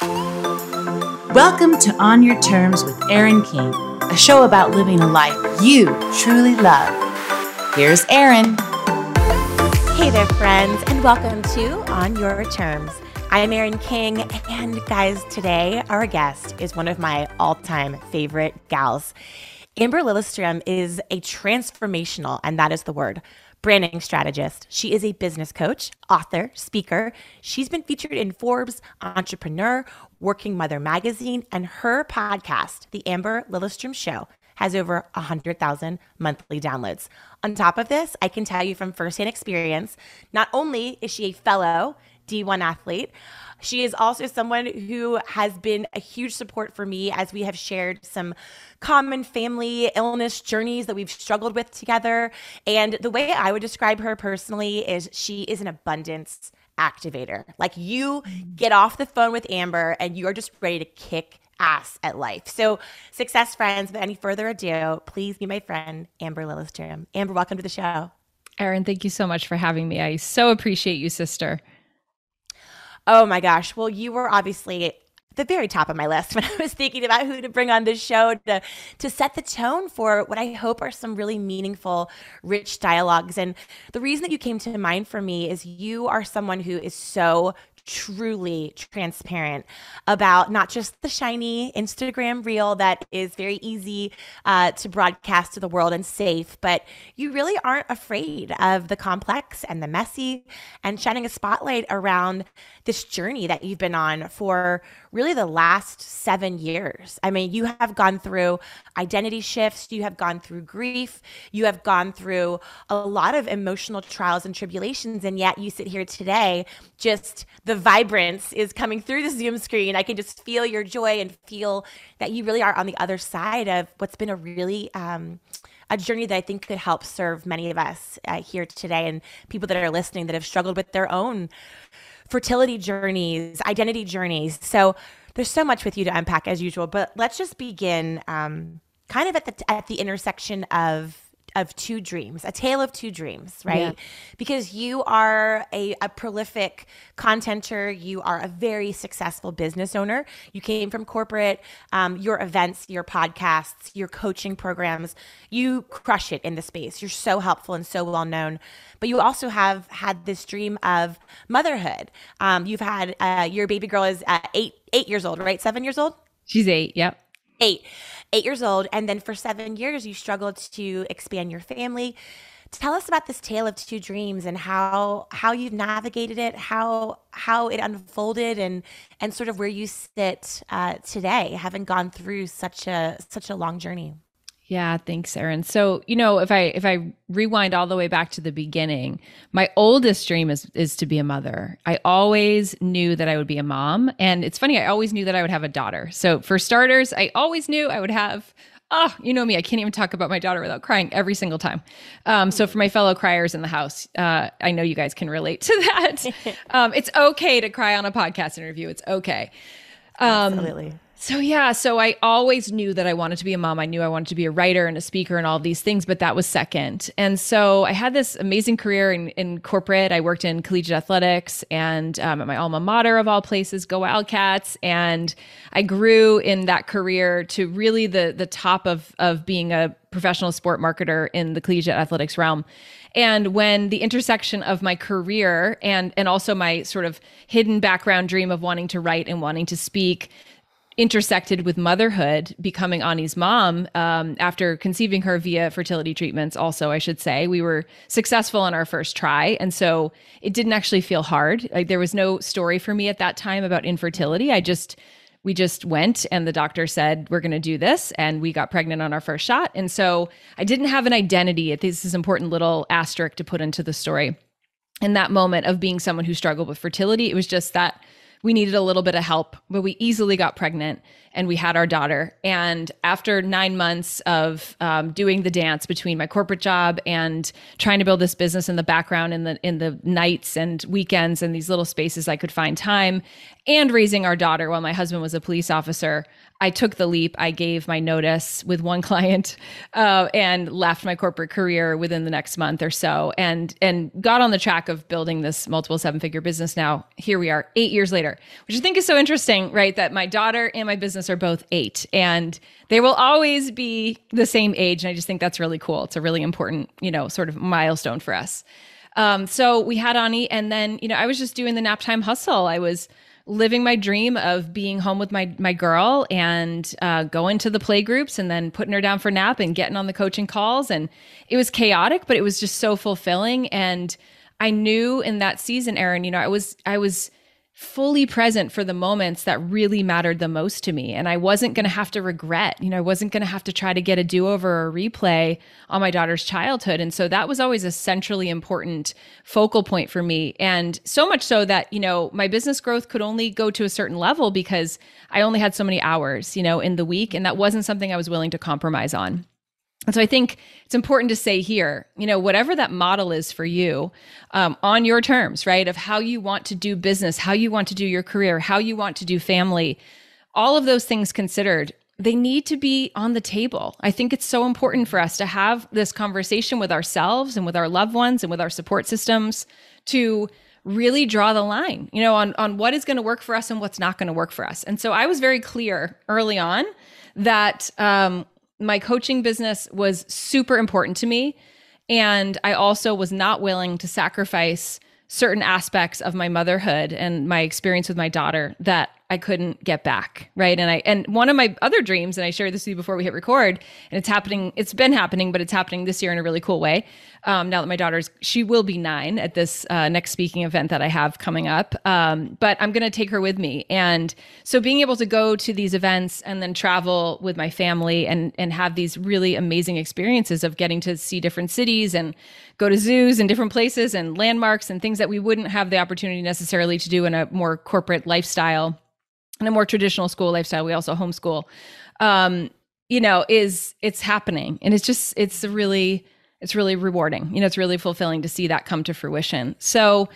Welcome to On Your Terms with Erin King, a show about living a life you truly love. Here's Erin. Hey there, friends, and welcome to On Your Terms. I am Erin King, and guys, today our guest is one of my all time favorite gals. Amber Lilyestrom is a transformational, and that is the word, branding strategist. She is a business coach, author, speaker. She's been featured in Forbes, Entrepreneur, Working Mother magazine, and her podcast, The Amber Lilyestrom Show, has over 100,000 monthly downloads. On top of this, I can tell you from firsthand experience, not only is she a fellow D1 athlete, she is also someone who has been a huge support for me as we have shared some common family illness journeys that we've struggled with together. And the way I would describe her personally is she is an abundance activator. Like you get off the phone with Amber and you are just ready to kick ass at life. So, success friends, without any further ado, please be my friend, Amber Lilyestrom. Amber, welcome to the show. Erin, thank you so much for having me. I so appreciate you, sister. Oh my gosh. Well, you were obviously at the very top of my list when I was thinking about who to bring on this show to to set the tone for what I hope are some really meaningful, rich dialogues. And the reason that you came to mind for me is you are someone who is so truly transparent about not just the shiny Instagram reel that is very easy uh, to broadcast to the world and safe, but you really aren't afraid of the complex and the messy and shining a spotlight around this journey that you've been on for really the last seven years. I mean, you have gone through identity shifts, you have gone through grief, you have gone through a lot of emotional trials and tribulations, and yet you sit here today, just the vibrance is coming through the Zoom screen. I can just feel your joy and feel that you really are on the other side of what's been a really, um, a journey that I think could help serve many of us uh, here today and people that are listening that have struggled with their own fertility journeys, identity journeys. So there's so much with you to unpack as usual, but let's just begin um, kind of at the at the intersection of of two dreams, a tale of two dreams, right? Yeah. Because you are a, a prolific contenter, you are a very successful business owner. You came from corporate, um, your events, your podcasts, your coaching programs, you crush it in the space. You're so helpful and so well known. But you also have had this dream of motherhood. Um, you've had uh, your baby girl is uh, eight eight years old, right? Seven years old. She's eight. Yep. Eight eight years old. And then for seven years, you struggled to expand your family. Tell us about this tale of two dreams and how how you've navigated it, how how it unfolded, and and sort of where you sit uh, today, having gone through such a such a long journey. Yeah, thanks, Erin. So, you know, if I if I rewind all the way back to the beginning, my oldest dream is is to be a mother. I always knew that I would be a mom, and it's funny, I always knew that I would have a daughter. So, for starters, I always knew I would have oh, you know me, I can't even talk about my daughter without crying every single time. Um, so for my fellow criers in the house, uh, I know you guys can relate to that. um, it's okay to cry on a podcast interview. It's okay. Um, Absolutely. So yeah, so I always knew that I wanted to be a mom. I knew I wanted to be a writer and a speaker and all these things, but that was second. And so I had this amazing career in, in corporate. I worked in collegiate athletics and um, at my alma mater of all places, Go Wildcats. And I grew in that career to really the the top of of being a professional sport marketer in the collegiate athletics realm. And when the intersection of my career and and also my sort of hidden background dream of wanting to write and wanting to speak intersected with motherhood, becoming Ani's mom um, after conceiving her via fertility treatments. Also, I should say, we were successful on our first try, and so it didn't actually feel hard. Like, there was no story for me at that time about infertility. I just we just went and the doctor said we're going to do this and we got pregnant on our first shot and so i didn't have an identity this is important little asterisk to put into the story in that moment of being someone who struggled with fertility it was just that we needed a little bit of help, but we easily got pregnant and we had our daughter. And after nine months of um, doing the dance between my corporate job and trying to build this business in the background in the in the nights and weekends and these little spaces I could find time, and raising our daughter while my husband was a police officer, I took the leap. I gave my notice with one client uh, and left my corporate career within the next month or so, and and got on the track of building this multiple seven figure business. Now here we are, eight years later which I think is so interesting, right? That my daughter and my business are both eight and they will always be the same age. And I just think that's really cool. It's a really important, you know, sort of milestone for us. Um, so we had Ani, and then, you know, I was just doing the nap time hustle. I was living my dream of being home with my my girl and uh, going to the play groups and then putting her down for nap and getting on the coaching calls. And it was chaotic but it was just so fulfilling. And i knew in that season erin you know i was i was fully present for the moments that really mattered the most to me. And I wasn't going to have to regret, you know, I wasn't going to have to try to get a do over or a replay on my daughter's childhood. And so that was always a centrally important focal point for me. And so much so that, you know, my business growth could only go to a certain level because I only had so many hours, you know, in the week. And that wasn't something I was willing to compromise on. And so I think it's important to say here, you know, whatever that model is for you um, on your terms, right, of how you want to do business, how you want to do your career, how you want to do family, all of those things considered, they need to be on the table. I think it's so important for us to have this conversation with ourselves and with our loved ones and with our support systems to really draw the line, you know, on, on what is going to work for us and what's not going to work for us. And so I was very clear early on that um, my coaching business was super important to me. And I also was not willing to sacrifice certain aspects of my motherhood and my experience with my daughter that I couldn't get back. Right. And I, and one of my other dreams, and I shared this with you before we hit record, and it's happening, it's been happening, but it's happening this year in a really cool way. Um, now that my daughter's, she will be nine at this uh, next speaking event that I have coming up. Um, but I'm going to take her with me. And so being able to go to these events and then travel with my family and, and have these really amazing experiences of getting to see different cities and go to zoos and different places and landmarks and things that we wouldn't have the opportunity necessarily to do in a more corporate lifestyle and a more traditional school lifestyle. We also homeschool. Um, you know, is it's happening, and it's just it's a really it's really rewarding. You know, it's really fulfilling to see that come to fruition. So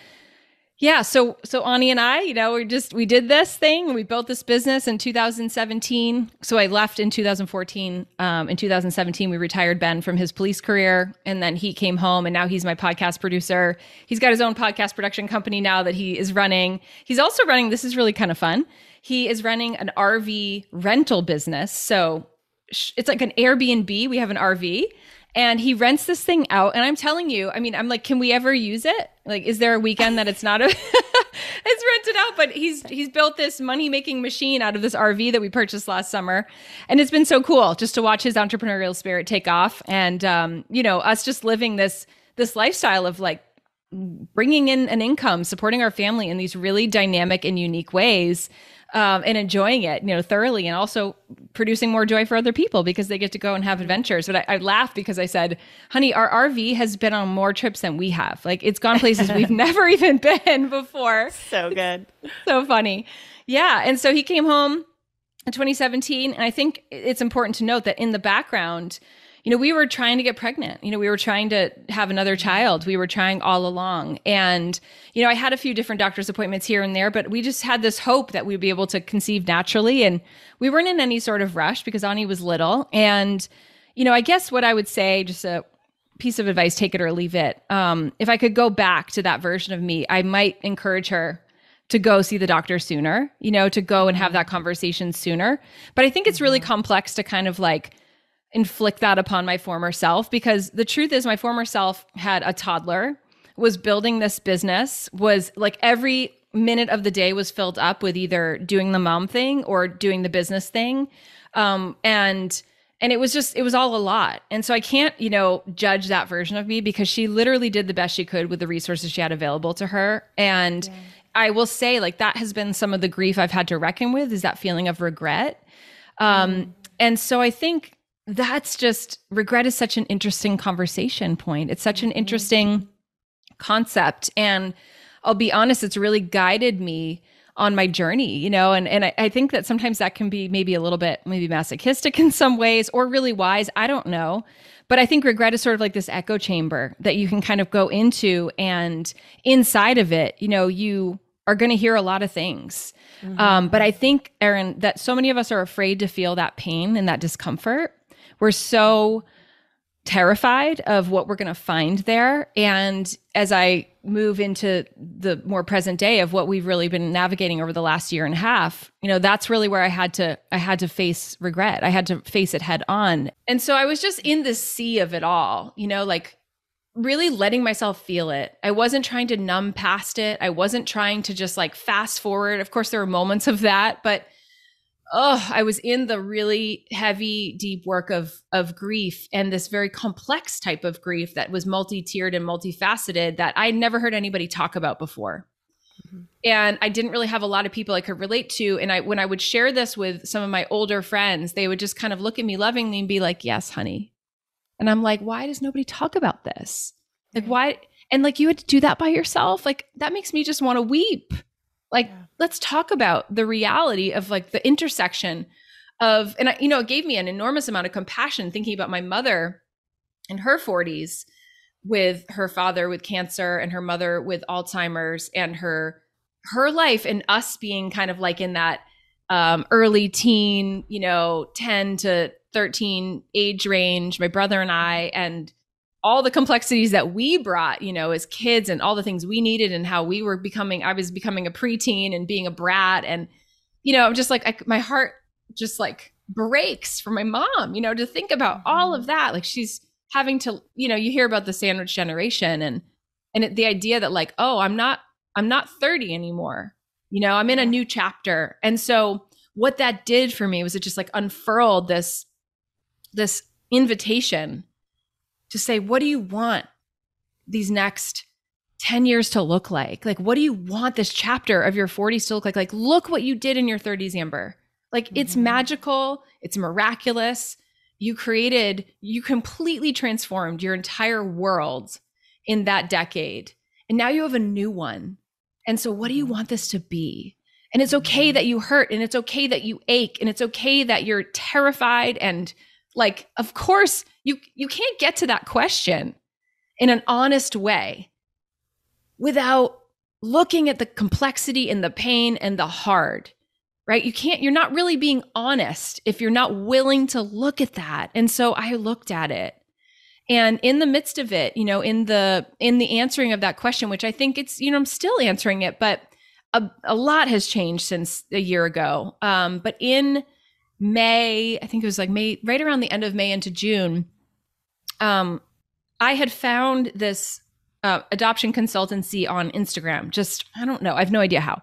yeah, so so Ani and I, you know, we just we did this thing. We built this business in 2017. So I left in 2014. Um, in 2017, we retired Ben from his police career, and then he came home, and now he's my podcast producer. He's got his own podcast production company now that he is running. He's also running. This is really kind of fun. He is running an RV rental business. So it's like an Airbnb. We have an RV and he rents this thing out. And i'm telling you i mean i'm like can we ever use it? Like is there a weekend that it's not a it's rented out? But he's he's built this money making machine out of this rv that we purchased last summer. And it's been so cool just to watch his entrepreneurial spirit take off and um, you know us just living this this lifestyle of like bringing in an income supporting our family in these really dynamic and unique ways um, and enjoying it, you know, thoroughly, and also producing more joy for other people because they get to go and have adventures. But I, I laughed because I said, "Honey, our RV has been on more trips than we have. Like, it's gone places we've never even been before." So good, so funny, yeah. And so he came home in 2017, and I think it's important to note that in the background you know, we were trying to get pregnant. You know, we were trying to have another child. We were trying all along. And, you know, I had a few different doctor's appointments here and there, but we just had this hope that we'd be able to conceive naturally. And we weren't in any sort of rush because Ani was little. And, you know, I guess what I would say, just a piece of advice, take it or leave it. Um, if I could go back to that version of me, I might encourage her to go see the doctor sooner, you know, to go and have that conversation sooner. But I think it's really mm-hmm. complex to kind of like, inflict that upon my former self because the truth is my former self had a toddler was building this business was like every minute of the day was filled up with either doing the mom thing or doing the business thing um, and and it was just it was all a lot and so i can't you know judge that version of me because she literally did the best she could with the resources she had available to her and yeah. i will say like that has been some of the grief i've had to reckon with is that feeling of regret um, mm. and so i think that's just regret is such an interesting conversation point. It's such an mm-hmm. interesting concept. And I'll be honest, it's really guided me on my journey, you know, and, and I, I, think that sometimes that can be maybe a little bit maybe masochistic in some ways or really wise. I don't know. But I think regret is sort of like this echo chamber that you can kind of go into and inside of it, you know, you are going to hear a lot of things. Mm-hmm. Um, but I think, Erin, that so many of us are afraid to feel that pain and that discomfort we're so terrified of what we're going to find there. And as I move into the more present day of what we've really been navigating over the last year and a half, you know, that's really where I had to I had to face regret. I had to face it head on. And so I was just in the sea of it all, you know, like really letting myself feel it. I wasn't trying to numb past it. I wasn't trying to just like fast forward. Of course there were moments of that, but oh, I was in the really heavy, deep work of of grief and this very complex type of grief that was multi-tiered and multifaceted that I never heard anybody talk about before. Mm-hmm. And I didn't really have a lot of people I could relate to. And I when I would share this with some of my older friends, they would just kind of look at me lovingly and be like, Yes, honey. And I'm like, why does nobody talk about this? Like, why? And like, you had to do that by yourself. Like, that makes me just want to weep. Like, yeah. let's talk about the reality of like the intersection of, and I, you know, it gave me an enormous amount of compassion thinking about my mother in her 40s with her father with cancer and her mother with Alzheimer's and her her life and us being kind of like in that um, early teen, you know, 10 to 13 age range, my brother and I, and all the complexities that we brought, you know, as kids and all the things we needed and how we were becoming, I was becoming a preteen and being a brat. And, you know, I'm just like, I, my heart just like breaks for my mom, you know, to think about all of mm-hmm. that. Like she's having to, you know, you hear about the sandwich generation and, and it, the idea that like, oh, I'm not, I'm not 30 anymore. You know, I'm in a new chapter. And so what that did for me was it just like unfurled this, this invitation to say, what do you want these next 10 years to look like? Like, what do you want this chapter of your 40s to look like? Like, look what you did in your 30s, Amber. Like, mm-hmm. it's magical, it's miraculous. You created, you completely transformed your entire world in that decade. And now you have a new one. And so, what do you mm-hmm. want this to be? And it's okay mm-hmm. that you hurt, and it's okay that you ache, and it's okay that you're terrified and like, of course, you you can't get to that question in an honest way without looking at the complexity and the pain and the hard. Right? You can't, you're not really being honest if you're not willing to look at that. And so I looked at it. And in the midst of it, you know, in the in the answering of that question, which I think it's, you know, I'm still answering it, but a, a lot has changed since a year ago. Um, but in May, I think it was like May, right around the end of May into June, um, I had found this uh, adoption consultancy on Instagram. Just, I don't know, I have no idea how.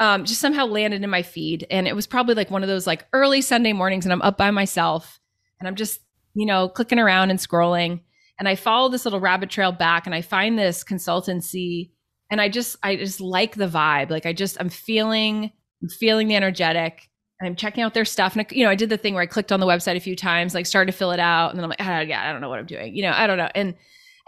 Um, just somehow landed in my feed. And it was probably like one of those like early Sunday mornings, and I'm up by myself and I'm just, you know, clicking around and scrolling. And I follow this little rabbit trail back and I find this consultancy and I just, I just like the vibe. Like I just, I'm feeling, I'm feeling the energetic. I'm checking out their stuff. And, I, you know, I did the thing where I clicked on the website a few times, like started to fill it out. And then I'm like, ah, yeah, I don't know what I'm doing. You know, I don't know. And,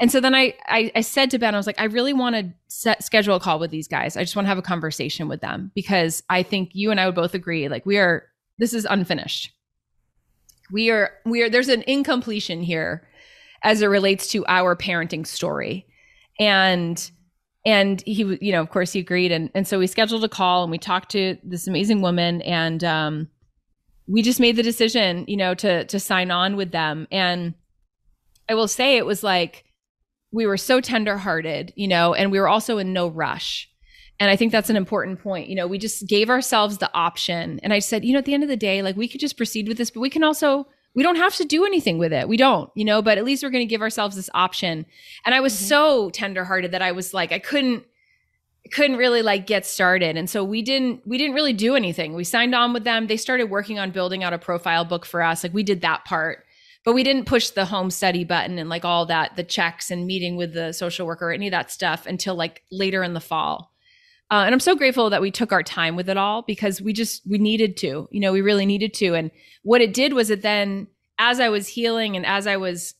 and so then I, I, I said to Ben, I was like, I really want to set schedule a call with these guys. I just want to have a conversation with them because I think you and I would both agree, like we are, this is unfinished. We are, we are, there's an incompletion here as it relates to our parenting story. And, and he you know of course he agreed. And and so we scheduled a call and we talked to this amazing woman and um we just made the decision you know to to sign on with them. And i will say it was like we were so tenderhearted you know and we were also in no rush. And i think that's an important point. You know we just gave ourselves the option. And i said you know at the end of the day like we could just proceed with this but we can also we don't have to do anything with it. We don't, you know, but at least we're going to give ourselves this option. And I was mm-hmm. so tenderhearted that I was like, I couldn't, couldn't really like get started. And so we didn't, we didn't really do anything. We signed on with them. They started working on building out a profile book for us. Like we did that part, but we didn't push the home study button and like all that, the checks and meeting with the social worker, any of that stuff until like later in the fall. Uh, and I'm so grateful that we took our time with it all because we just we needed to, you know, we really needed to. And what it did was it then, as I was healing and as I was,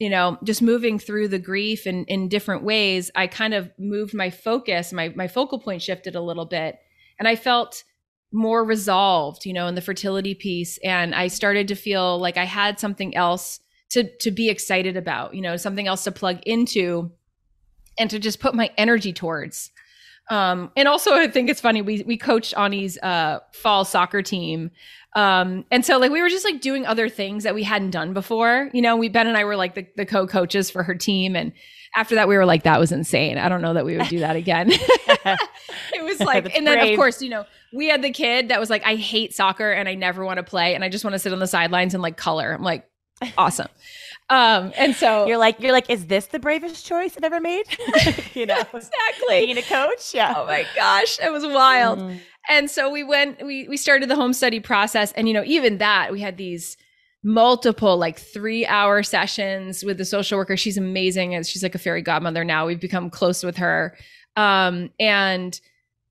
you know, just moving through the grief in in different ways, I kind of moved my focus, my my focal point shifted a little bit, and I felt more resolved, you know, in the fertility piece, and I started to feel like I had something else to to be excited about, you know, something else to plug into, and to just put my energy towards Um, and also, I think it's funny. We we coached Ani's uh, fall soccer team, um, and so like we were just like doing other things that we hadn't done before. You know, we Ben and I were like the, the co coaches for her team, and after that, we were like, that was insane. I don't know that we would do that again. it was like, and then brave. of course, you know, we had the kid that was like, I hate soccer and I never want to play, and I just want to sit on the sidelines and like color. I'm like, awesome. Um, and so you're like, you're like, is this the bravest choice I've ever made? you know, exactly. Being a coach. Yeah. Oh my gosh, it was wild. Mm. And so we went, we we started the home study process, and you know, even that we had these multiple like three hour sessions with the social worker. She's amazing, and she's like a fairy godmother now. We've become close with her, um, and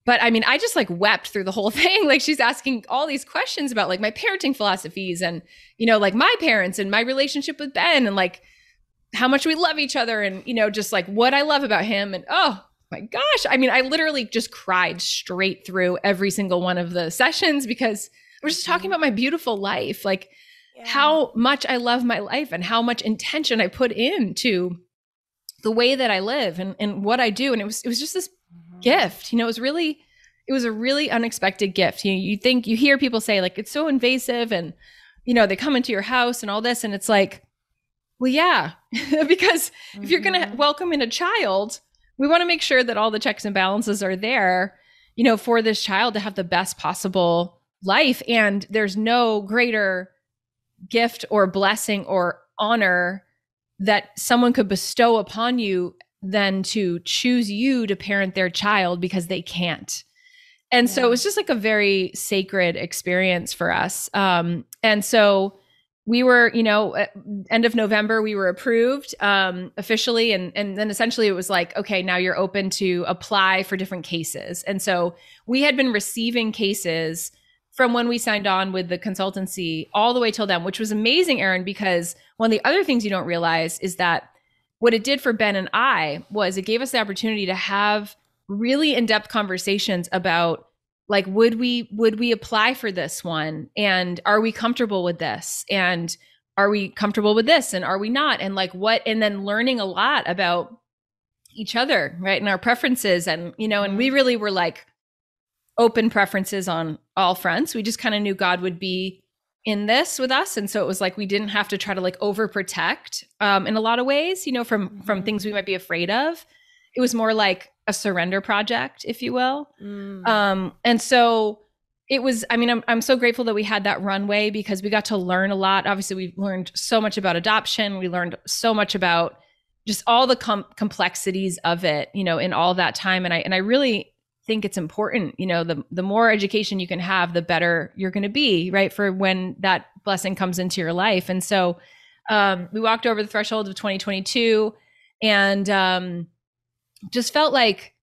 but I mean, I just like wept through the whole thing. Like she's asking all these questions about like my parenting philosophies and, you know, like my parents and my relationship with Ben and like how much we love each other and, you know, just like what I love about him. And oh my gosh. I mean, I literally just cried straight through every single one of the sessions because we're just talking about my beautiful life. Like yeah. how much I love my life and how much intention I put into the way that I live and, and what I do. And it was, it was just this gift. You know, it was really it was a really unexpected gift. You know, you think you hear people say like it's so invasive and you know, they come into your house and all this and it's like well, yeah, because mm-hmm. if you're going to mm-hmm. welcome in a child, we want to make sure that all the checks and balances are there, you know, for this child to have the best possible life and there's no greater gift or blessing or honor that someone could bestow upon you than to choose you to parent their child because they can't. And yeah. so it was just like a very sacred experience for us. Um, and so we were, you know, end of November, we were approved um, officially. And, and then essentially it was like, okay, now you're open to apply for different cases. And so we had been receiving cases from when we signed on with the consultancy all the way till then, which was amazing, Erin, because one of the other things you don't realize is that what it did for Ben and I was it gave us the opportunity to have really in-depth conversations about like would we would we apply for this one? And are we comfortable with this? And are we comfortable with this? And are we not? And like what and then learning a lot about each other right and our preferences. And you know and we mm-hmm. really were like open preferences on all fronts. We just kind of knew god would be in this with us and so it was like we didn't have to try to like overprotect um in a lot of ways you know from mm-hmm. from things we might be afraid of. It was more like a surrender project if you will. Mm. um and so it was i mean I'm, I'm so grateful that we had that runway because we got to learn a lot. Obviously we've learned so much about adoption. We learned so much about just all the com- complexities of it you know in all that time. And i and i really think it's important you know the the more education you can have the better you're going to be right for when that blessing comes into your life. And so um, we walked over the threshold of 2022 and um, just felt like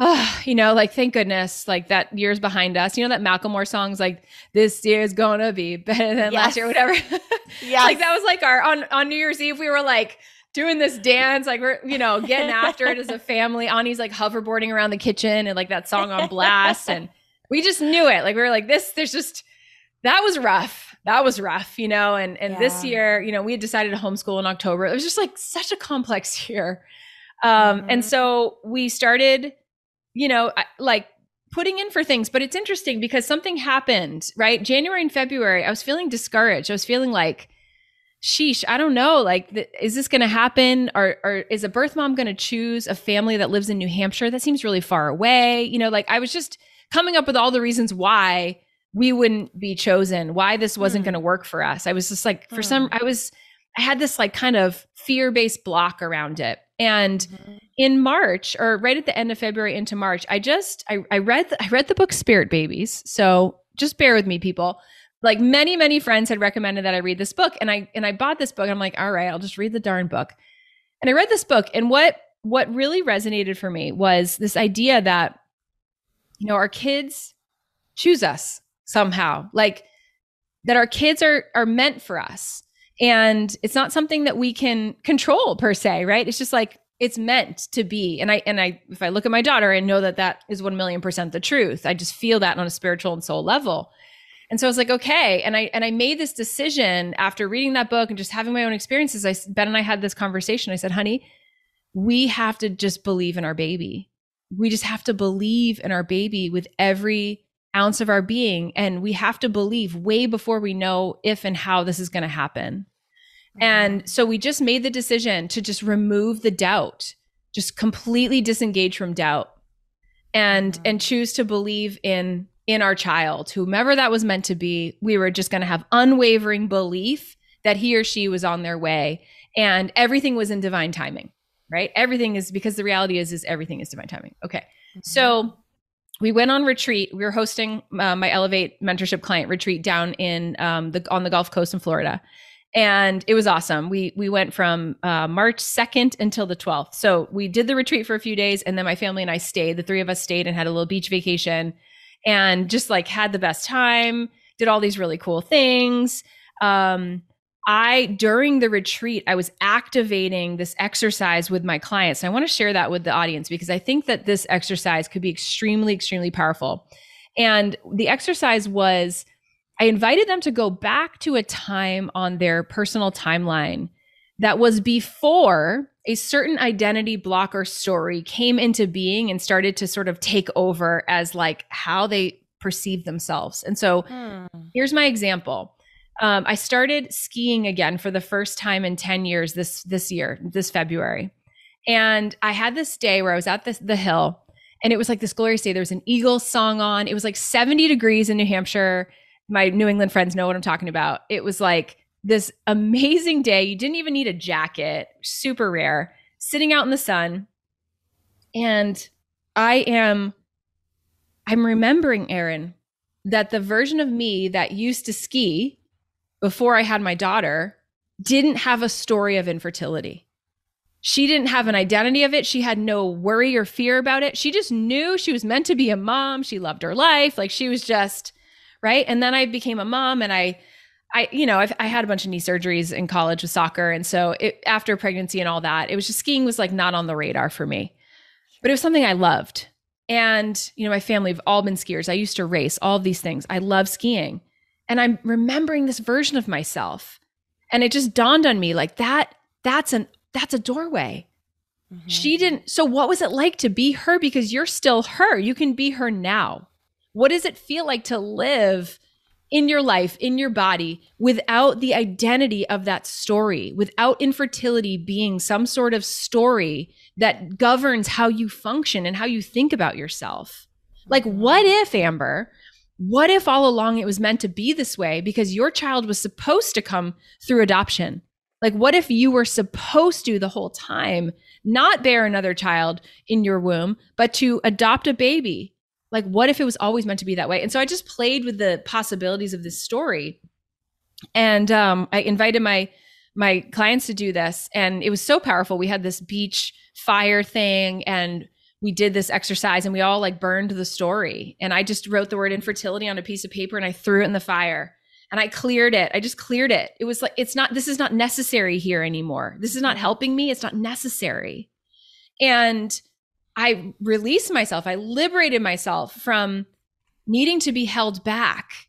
oh, you know like thank goodness like that year's behind us. You know that Macklemore songs like this year is gonna be better than yes. last year whatever? Yeah like that was like our on on new year's eve we were like doing this dance, like we're, you know, getting after it as a family. Ani's like hoverboarding around the kitchen and like that song on blast. and we just knew it. Like we were like, this, there's just that was rough. That was rough, you know. And and yeah. this year, you know, we had decided to homeschool in October. It was just like such a complex year. Um, mm-hmm. and so we started, you know, like putting in for things. But it's interesting because something happened, right? January and February, I was feeling discouraged. I was feeling like sheesh, I don't know. Like, th- is this going to happen? Or, or is a birth mom going to choose a family that lives in New Hampshire? That seems really far away. You know, like I was just coming up with all the reasons why we wouldn't be chosen, why this wasn't mm. going to work for us. I was just like, for mm. some, I was, I had this like kind of fear based block around it. And mm-hmm. in March, or right at the end of February into March, I just I, I read the, I read the book Spirit Babies. So just bear with me, people like many many friends had recommended that i read this book and i and i bought this book i'm like all right i'll just read the darn book. And i read this book and what what really resonated for me was this idea that you know our kids choose us somehow like that our kids are are meant for us. And it's not something that we can control per se right? It's just like it's meant to be. And i and i if i look at my daughter and know that that is 1 million percent the truth. I just feel that on a spiritual and soul level and so I was like, okay. And I and I made this decision after reading that book and just having my own experiences. I Ben and I had this conversation. I said, honey, we have to just believe in our baby. we just have to believe in our baby with every ounce of our being. And we have to believe way before we know if and how this is going to happen. Mm-hmm. And so we just made the decision to just remove the doubt, just completely disengage from doubt and mm-hmm. and choose to believe in in our child, whomever that was meant to be. We were just going to have unwavering belief that he or she was on their way and everything was in divine timing, right? Everything is because the reality is is everything is divine timing. Okay. Mm-hmm. So we went on retreat. We were hosting uh, my Elevate mentorship client retreat down in um, the on the Gulf Coast in Florida, and it was awesome. We we went from uh, March second until the twelfth. So we did the retreat for a few days, and then my family and I stayed. The three of us stayed and had a little beach vacation, and just like had the best time. Did all these really cool things. Um, I, during the retreat, I was activating this exercise with my clients. And I want to share that with the audience because I think that this exercise could be extremely, extremely powerful. And the exercise was I invited them to go back to a time on their personal timeline that was before a certain identity block or story came into being and started to sort of take over as like how they perceive themselves. And so hmm. here's my example um, I started skiing again for the first time in 10 years this this year, this February. And I had this day where I was at the, the hill and it was like this glorious day. There was an Eagles song on. It was like 70 degrees in New Hampshire. My New England friends know what I'm talking about. It was like this amazing day. You didn't even need a jacket, super rare, sitting out in the sun. And I am I'm remembering Erin that the version of me that used to ski before I had my daughter didn't have a story of infertility. She didn't have an identity of it. She had no worry or fear about it. She just knew she was meant to be a mom. She loved her life. Like she was just, right? And then I became a mom and I, I, you know, I've, i had a bunch of knee surgeries in college with soccer. And so it, after pregnancy and all that, it was just skiing was like not on the radar for me, but it was something I loved. And, you know, my family have all been skiers. I used to race, all these things. I love skiing. And I'm remembering this version of myself. And it just dawned on me like that, that's an that's a doorway. Mm-hmm. She didn't so what was it like to be her because you're still her. You can be her now. What does it feel like to live in your life, in your body, without the identity of that story, without infertility being some sort of story that governs how you function and how you think about yourself? Like, what if, Amber, what if all along it was meant to be this way because your child was supposed to come through adoption? Like, what if you were supposed to the whole time not bear another child in your womb, but to adopt a baby? Like, what if it was always meant to be that way? And so I just played with the possibilities of this story. And um, I invited my my clients to do this, and it was so powerful. We had this beach fire thing, and we did this exercise and we all like burned the story. And I just wrote the word infertility on a piece of paper and I threw it in the fire and I cleared it. I just cleared it. It was like, it's not, this is not necessary here anymore. This is not helping me. It's not necessary. And I released myself. I liberated myself from needing to be held back.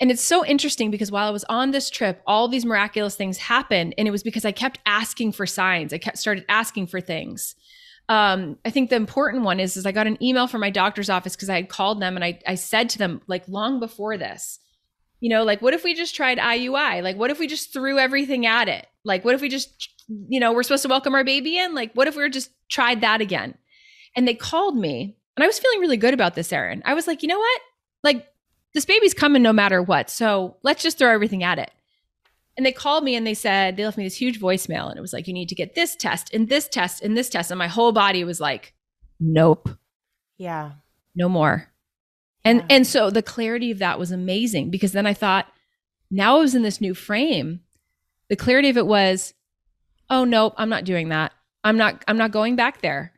And it's so interesting because while I was on this trip, all these miraculous things happened. And it was because I kept asking for signs. I kept started asking for things um, I think the important one is is I got an email from my doctor's office because I had called them and I I said to them like long before this, you know, like what if we just tried IUI? Like what if we just threw everything at it? Like what if we just you know, we're supposed to welcome our baby in? Like what if we just tried that again? And they called me and I was feeling really good about this, Erin. I was like, you know what? Like this baby's coming no matter what. So let's just throw everything at it. And they called me and they said, they left me this huge voicemail. And it was like, you need to get this test and this test and this test. And my whole body was like, nope. Yeah. No more. And yeah. and so the clarity of that was amazing because then I thought, now I was in this new frame. The clarity of it was, oh nope, I'm not doing that. I'm not I'm not going back there.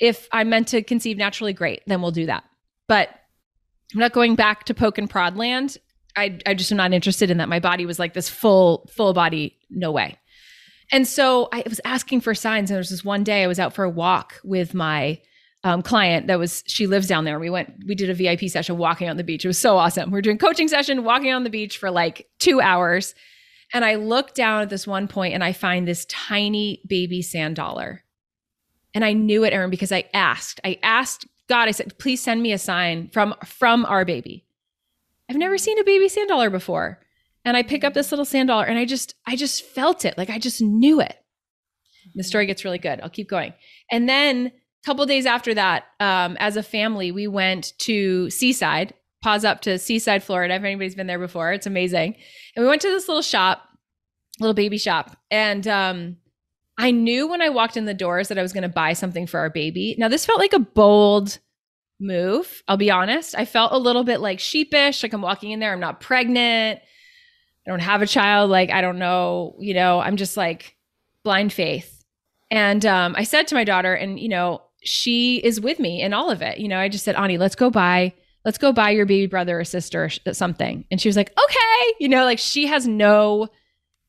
If I'm meant to conceive naturally, great, then we'll do that. But I'm not going back to poke and prod land I, I just am not interested in that. My body was like this full, full body, no way. And so I was asking for signs. And there was this one day I was out for a walk with my um, client that was, she lives down there. We went, we did a VIP session walking on the beach. It was so awesome. We are doing coaching session, walking on the beach for like two hours. And I look down at this one point and I find this tiny baby sand dollar. And I knew it, Erin, because I asked. I asked God, I said, please send me a sign from from our baby. I've never seen a baby sand dollar before. And I pick up this little sand dollar and I just I just felt it. Like I just knew it. The story gets really good. I'll keep going. And then a couple days after that, um, as a family, we went to Seaside, pause up to Seaside, Florida. If anybody's been there before, it's amazing. And we went to this little shop, little baby shop. And um, I knew when I walked in the doors that I was going to buy something for our baby. Now, this felt like a bold move. I'll be honest. I felt a little bit like sheepish, like I'm walking in there, I'm not pregnant. I don't have a child. Like, I don't know, you know, I'm just like blind faith. And um, I said to my daughter, and, you know, she is with me in all of it. You know, I just said, Ani, let's go buy, let's go buy your baby brother or sister or something. And she was like, okay. You know, like she has no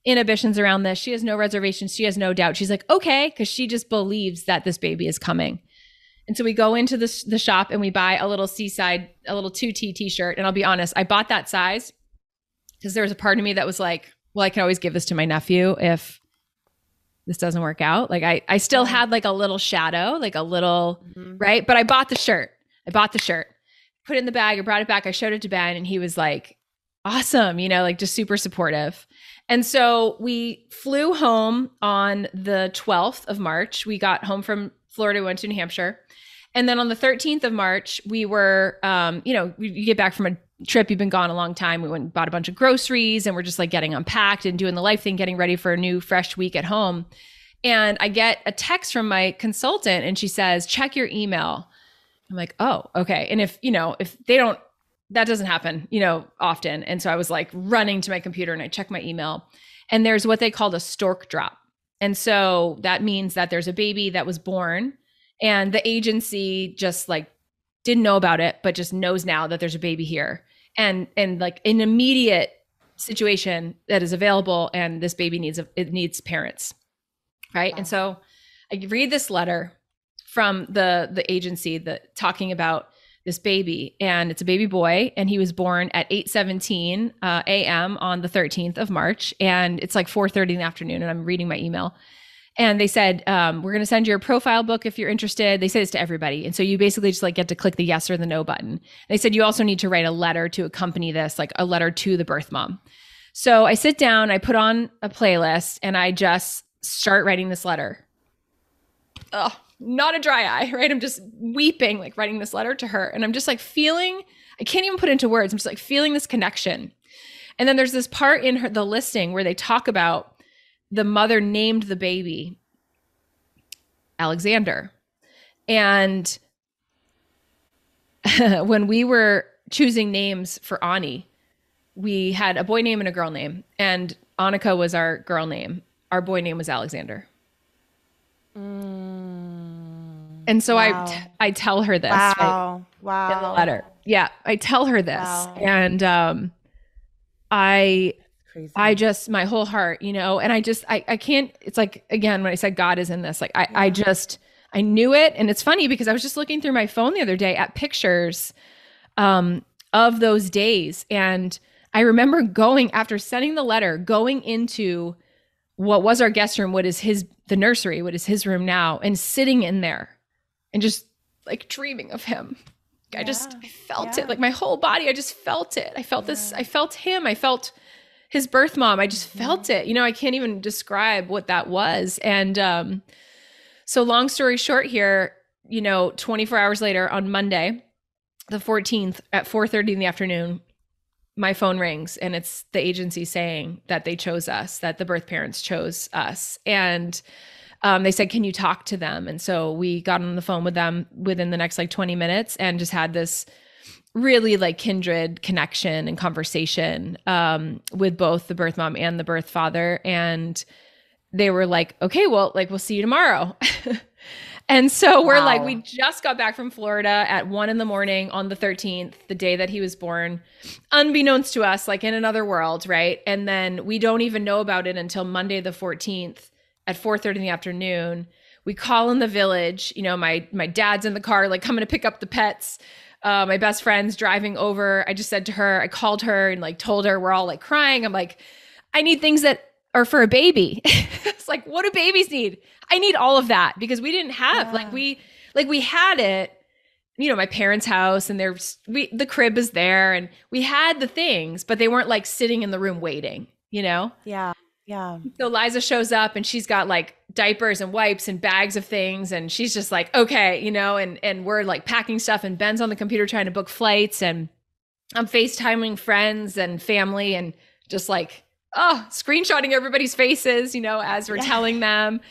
inhibitions around this. She has no reservations. She has no doubt. She's like, okay, because she just believes that this baby is coming. And so we go into the, the shop and we buy a little seaside, a little 2T t shirt. And I'll be honest, I bought that size because there was a part of me that was like, well, I can always give this to my nephew if this doesn't work out. Like I, I still had like a little shadow, like a little, mm-hmm. right? But I bought the shirt. I bought the shirt, put it in the bag. I brought it back. I showed it to Ben and he was like, awesome, you know, like just super supportive. And so we flew home on the 12th of March. We got home from Florida, went to New Hampshire. And then on the 13th of March, we were, um, you know, you get back from a trip, you've been gone a long time. We went and bought a bunch of groceries and we're just like getting unpacked and doing the life thing, getting ready for a new, fresh week at home. And I get a text from my consultant and she says, check your email. I'm like, oh, okay. And if, you know, if they don't, that doesn't happen, you know, often. And so I was like running to my computer and I check my email. And there's what they called a stork drop. And so that means that there's a baby that was born and the agency just like didn't know about it but just knows now that there's a baby here and and like an immediate situation that is available and this baby needs a, it needs parents right wow. and so i read this letter from the the agency that talking about this baby and it's a baby boy and he was born at 8:17 uh, a.m. on the 13th of March and it's like 4:30 in the afternoon and I'm reading my email. And they said um, we're going to send you a profile book if you're interested. They say this to everybody and so you basically just like get to click the yes or the no button. They said you also need to write a letter to accompany this like a letter to the birth mom. So i sit down i put on a playlist and i just start writing this letter. Oh not a dry eye right i'm just weeping like writing this letter to her and i'm just like feeling i can't even put into words i'm just like feeling this connection and then there's this part in her the listing where they talk about the mother named the baby Alexander. And when we were choosing names for Ani, we had a boy name and a girl name. And Annika was our girl name. Our boy name was Alexander. Mm, and so wow. I, I tell her this. Wow. Right, wow. In the letter. Yeah. I tell her this. Wow. And um, I crazy. I just my whole heart, you know, and I just I I can't it's like again when I said God is in this, like I yeah. I just I knew it and it's funny because I was just looking through my phone the other day at pictures um of those days and I remember going after sending the letter, going into what was our guest room, what is his the nursery, what is his room now, and sitting in there and just like dreaming of him. Yeah. I just I felt yeah. it like my whole body. I just felt it. I felt yeah. this. I felt him. I felt his birth mom. I just felt it. You know, I can't even describe what that was. And um, so, long story short, here, you know, 24 hours later on Monday, the 14th at 4:30 in the afternoon, my phone rings and it's the agency saying that they chose us, that the birth parents chose us, and um, they said, "Can you talk to them?" And so we got on the phone with them within the next like 20 minutes and just had this really like kindred connection and conversation um, with both the birth mom and the birth father. And they were like, okay, well, like, we'll see you tomorrow. and so we're wow. like, we just got back from Florida at one in the morning on the 13th, the day that he was born, unbeknownst to us, like in another world, right? And then we don't even know about it until Monday the 14th at 4:30 in the afternoon. We call in the village, you know, my my dad's in the car, like coming to pick up the pets uh, my best friend's driving over. I just said to her, I called her and like told her we're all like crying. I'm like, I need things that are for a baby. it's like, what do babies need? I need all of that because we didn't have, yeah. like, we, like, we had it, you know, my parents' house and there's, we, the crib is there and we had the things, but they weren't like sitting in the room waiting, you know? Yeah. Yeah. So Liza shows up and she's got like diapers and wipes and bags of things and she's just like, okay, you know, and and we're like packing stuff and Ben's on the computer trying to book flights and I'm FaceTiming friends and family and just like, oh, screenshotting everybody's faces, you know, as we're yeah. telling them.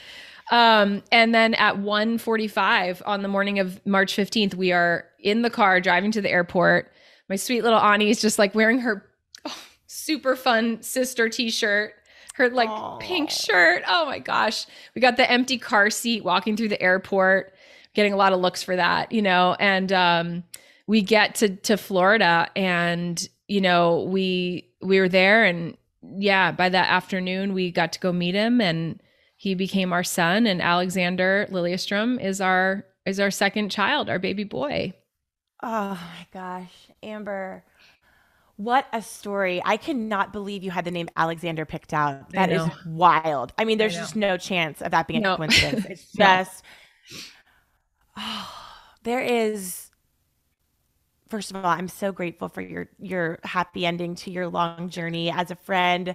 Um, and then at 1:45 on the morning of March 15th, we are in the car driving to the airport. My sweet little Ani is just like wearing her oh, super fun sister t-shirt her like Aww. pink shirt. Oh my gosh. We got the empty car seat walking through the airport, getting a lot of looks for that, you know, and um we get to to Florida and you know, we we were there and yeah, by that afternoon we got to go meet him and he became our son and Alexander Lilyestrom is our is our second child, our baby boy. Oh my gosh, Amber. What a story. I cannot believe you had the name Alexander picked out. That is wild. I mean, there's just no chance of that being no. a coincidence. It's just, oh, there is, first of all, I'm so grateful for your, your happy ending to your long journey as a friend.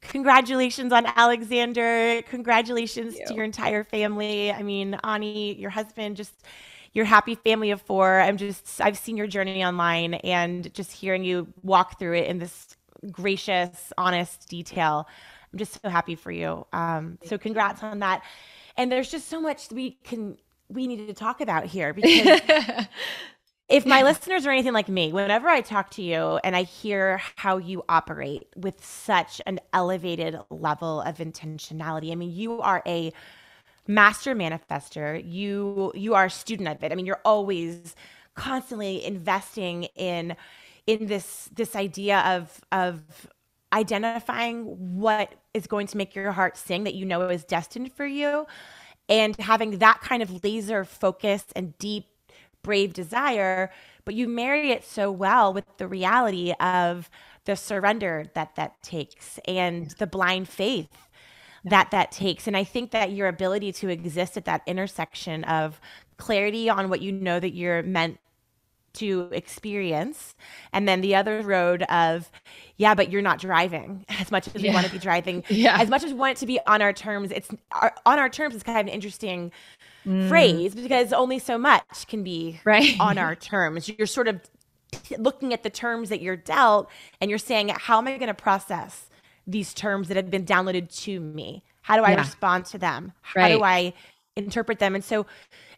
Congratulations on Alexander. Congratulations you. to your entire family. I mean, Ani, your husband, just your happy family of four. I'm just, I've seen your journey online and just hearing you walk through it in this gracious, honest detail. I'm just so happy for you. Um, so congrats on that. And there's just so much we can, we need to talk about here because if my listeners are anything like me, whenever I talk to you and I hear how you operate with such an elevated level of intentionality, I mean, you are a master manifester. You you are a student of it. I mean you're always constantly investing in in this this idea of of identifying what is going to make your heart sing that you know is destined for you. And having that kind of laser focus and deep brave desire but you marry it so well with the reality of the surrender that that takes and the blind faith that that takes. And I think that your ability to exist at that intersection of clarity on what you know that you're meant to experience and then the other road of yeah but you're not driving as much as yeah. we want to be driving yeah as much as we want it to be on our terms it's our, on our terms is kind of an interesting mm. phrase because only so much can be right on our terms you're sort of looking at the terms that you're dealt and you're saying how am i going to process these terms that have been downloaded to me? How do I yeah. respond to them? How right. do I interpret them? And so,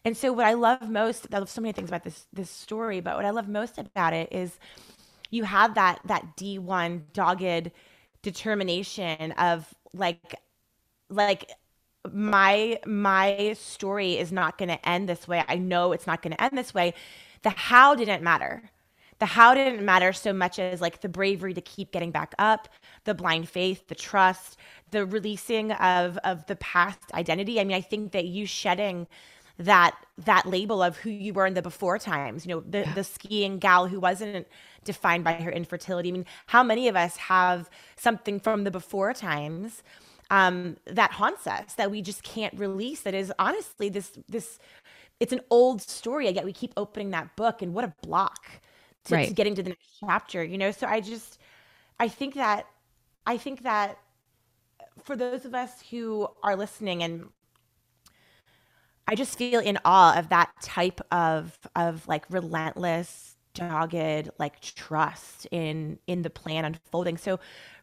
and so what I love most, I love so many things about this this story, but what I love most about it is you have that that D1 dogged determination of like like my my story is not going to end this way. I know it's not going to end this way. The how didn't matter the how didn't matter so much as like the bravery to keep getting back up, the blind faith, the trust, the releasing of of the past identity. I mean, I think that you shedding that that label of who you were in the before times, you know, the yeah. the skiing gal who wasn't defined by her infertility. I mean, how many of us have something from the before times um, that haunts us that we just can't release? That is honestly this this it's an old story, yet we keep opening that book, and what a block to, right. to getting to the next chapter, you know? So I just, I think that, I think that for those of us who are listening and I just feel in awe of that type of, of like relentless, dogged, like trust in, in the plan unfolding. So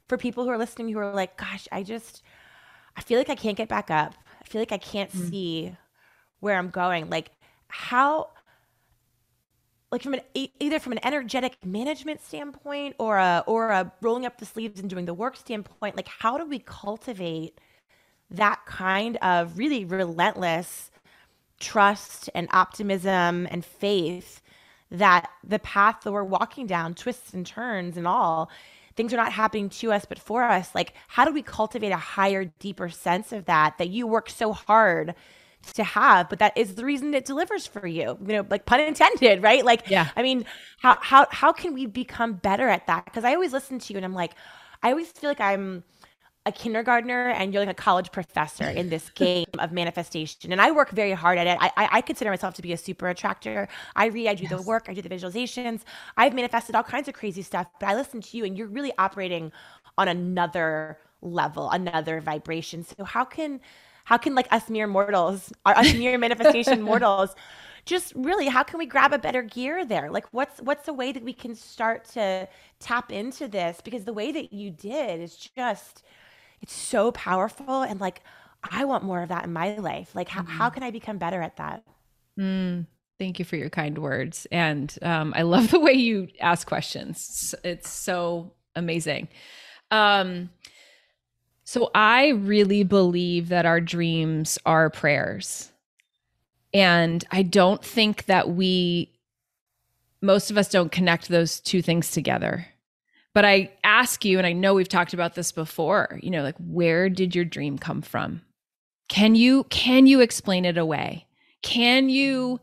for people who are listening who are like, gosh, I just, I feel like I can't get back up. I feel like I can't mm. see where I'm going. Like, how like from an either from an energetic management standpoint or a or a rolling up the sleeves and doing the work standpoint like how do we cultivate that kind of really relentless trust and optimism and faith that the path that we're walking down twists and turns and all things are not happening to us but for us like how do we cultivate a higher deeper sense of that that you work so hard to have, but that is the reason it delivers for you. You know, like pun intended, right? Like, yeah. I mean, how how how can we become better at that? Because I always listen to you and I'm like, I always feel like I'm a kindergartner and you're like a college professor in this game of manifestation. And I work very hard at it. I, I, I consider myself to be a super attractor. I read, I do yes. the work, I do the visualizations. I've manifested all kinds of crazy stuff, but I listen to you and you're really operating on another level, another vibration. So how can how can like us mere mortals, our us mere manifestation mortals, just really how can we grab a better gear there? Like what's what's the way that we can start to tap into this? Because the way that you did is just it's so powerful and like I want more of that in my life. Like how, mm. how can I become better at that? Mm, thank you for your kind words. And um, I love the way you ask questions. It's so amazing. Um, so I really believe that our dreams are prayers. And I don't think that we, most of us don't connect those two things together. But I ask you, and I know we've talked about this before, you know, like where did your dream come from? Can you can you explain it away? Can you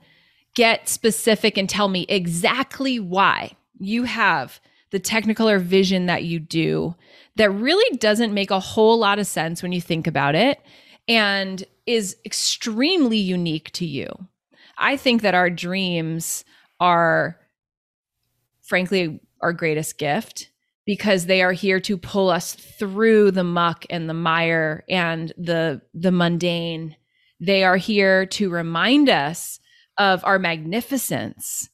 get specific and tell me exactly why you have the technicolor vision that you do that really doesn't make a whole lot of sense when you think about it and is extremely unique to you? I think that our dreams are frankly our greatest gift because they are here to pull us through the muck and the mire and the the mundane they are here to remind us of our magnificence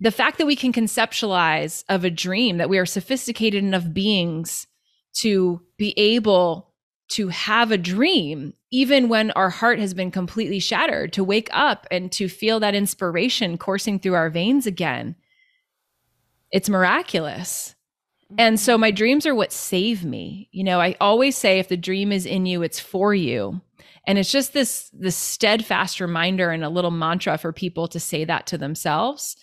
the fact that we can conceptualize of a dream that we are sophisticated enough beings to be able to have a dream even when our heart has been completely shattered to wake up and to feel that inspiration coursing through our veins again it's miraculous and so mm-hmm. my dreams are what save me. You know, I always say if the dream is in you, it's for you. And it's just this this steadfast reminder and a little mantra for people to say that to themselves.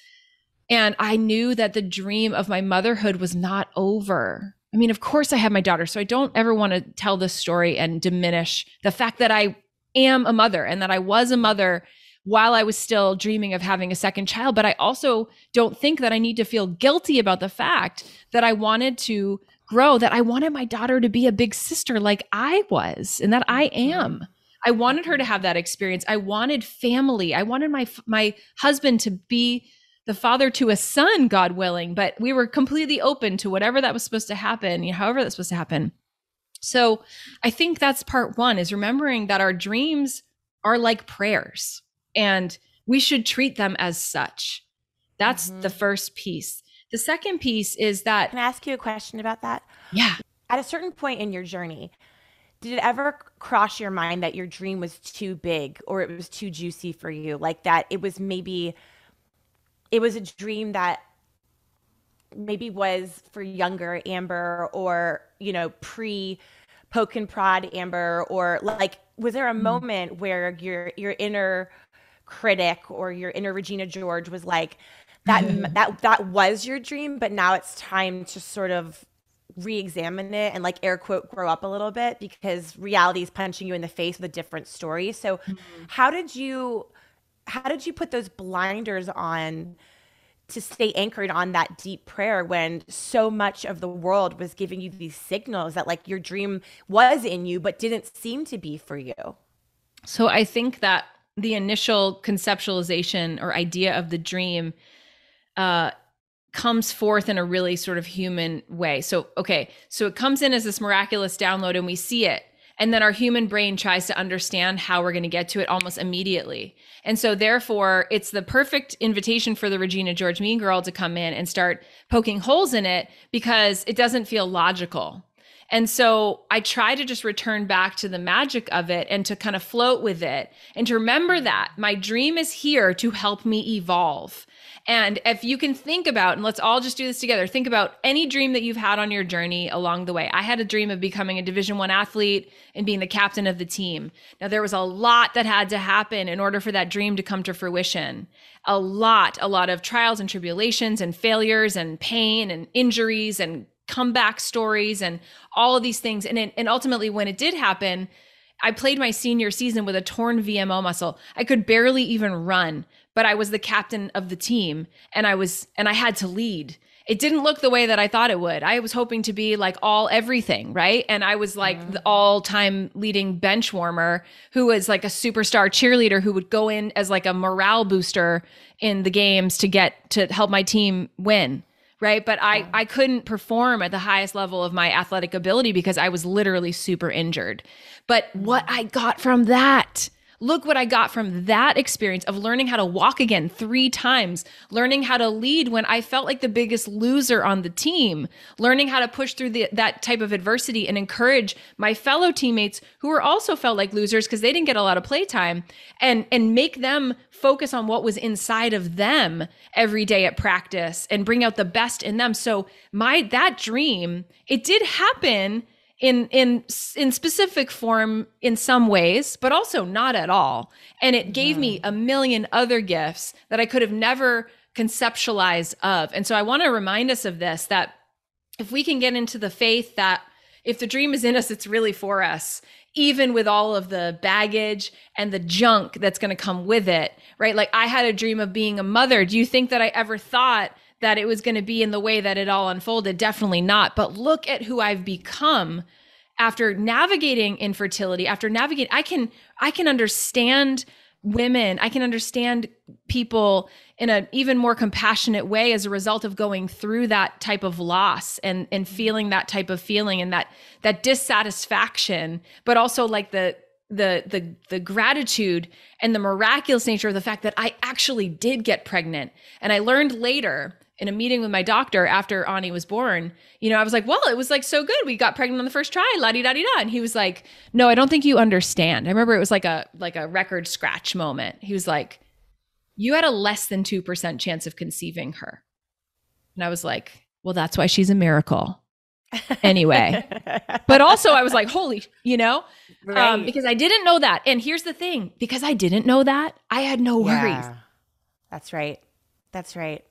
And I knew that the dream of my motherhood was not over. I mean, of course I have my daughter, so I don't ever want to tell this story and diminish the fact that I am a mother and that I was a mother while I was still dreaming of having a second child. But I also don't think that I need to feel guilty about the fact that I wanted to grow, that I wanted my daughter to be a big sister like I was, and that I mm-hmm. am. I wanted her to have that experience. I wanted family. I wanted my my husband to be the father to a son, God willing. But we were completely open to whatever that was supposed to happen, you know, however that's supposed to happen. So I think that's part one is remembering that our dreams are like prayers and we should treat them as such. That's mm-hmm. the first piece. The second piece is that. Can I ask you a question about that? Yeah. At a certain point in your journey, did it ever cross your mind that your dream was too big or it was too juicy for you? Like that it was maybe, it was a dream that maybe was for younger Amber or, you know, pre poke and prod Amber or like, was there a mm. moment where your, your inner critic or your inner Regina George was like that mm-hmm. that that was your dream, but now it's time to sort of re-examine it and like air quote grow up a little bit because reality is punching you in the face with a different story. So mm-hmm. how did you how did you put those blinders on to stay anchored on that deep prayer when so much of the world was giving you these signals that like your dream was in you but didn't seem to be for you? So I think that the initial conceptualization or idea of the dream uh, comes forth in a really sort of human way. So, okay, so it comes in as this miraculous download and we see it. And then our human brain tries to understand how we're going to get to it almost immediately. And so, therefore, it's the perfect invitation for the Regina George Mean Girl to come in and start poking holes in it because it doesn't feel logical. And so I try to just return back to the magic of it and to kind of float with it and to remember that my dream is here to help me evolve. And if you can think about, and let's all just do this together, think about any dream that you've had on your journey along the way. I had a dream of becoming a Division One athlete and being the captain of the team. Now there was a lot that had to happen in order for that dream to come to fruition. A lot, a lot of trials and tribulations and failures and pain and injuries and comeback stories and all of these things. And it, and ultimately, when it did happen, I played my senior season with a torn VMO muscle. I could barely even run, but I was the captain of the team, and I was and I had to lead. it didn't look the way that I thought it would. I was hoping to be like all everything, right? And I was like mm-hmm. the all-time leading bench warmer who was like a superstar cheerleader who would go in as like a morale booster in the games to get to help my team win right but i i couldn't perform at the highest level of my athletic ability because i was literally super injured but what i got from that Look what I got from that experience of learning how to walk again three times, learning how to lead when I felt like the biggest loser on the team, learning how to push through the, that type of adversity and encourage my fellow teammates who were also felt like losers because they didn't get a lot of playtime and and make them focus on what was inside of them every day at practice and bring out the best in them. So my that dream, it did happen in in in specific form in some ways but also not at all. And it gave me mm-hmm. a million other gifts that i could have never conceptualized of. And so i want to remind us of this that if we can get into the faith that if the dream is in us it's really for us even with all of the baggage and the junk that's going to come with it right? Like i had a dream of being a mother. Do you think that i ever thought that it was going to be in the way that it all unfolded. Definitely not. But look at who I've become after navigating infertility, after navigating, I can I can understand women i can understand people in an even more compassionate way as a result of going through that type of loss and and mm-hmm. feeling that type of feeling and that that dissatisfaction but also like the the the the gratitude and the miraculous nature of the fact that I actually did get pregnant and I learned later in a meeting with my doctor after Ani was born, you know, I was like, well, it was like so good. We got pregnant on the first try, la di da di da. And he was like, no, I don't think you understand. I remember it was like a like a record scratch moment. He was like, you had a less than 2% chance of conceiving her. And I was like, well, that's why she's a miracle. anyway, but also I was like, holy, you know, um, right. um, because I didn't know that. And here's the thing because I didn't know that, I had no worries. Yeah, that's right. That's right.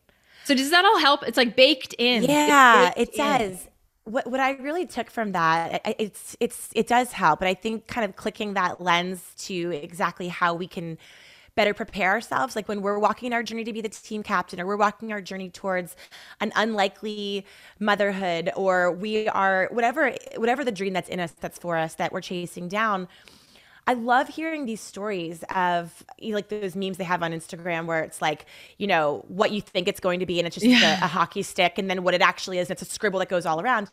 So does that all help? It's like baked in. Yeah, baked it does. In. What what I really took from that, it's it's it does help, but I think kind of clicking that lens to exactly how we can better prepare ourselves like when we're walking our journey to be the team captain or we're walking our journey towards an unlikely motherhood or we are whatever whatever the dream that's in us that's for us that we're chasing down I love hearing these stories of like those memes they have on Instagram where it's like, you know, what you think it's going to be and it's just yeah. a, a, hockey stick and then what it actually is, it's a scribble that goes all around.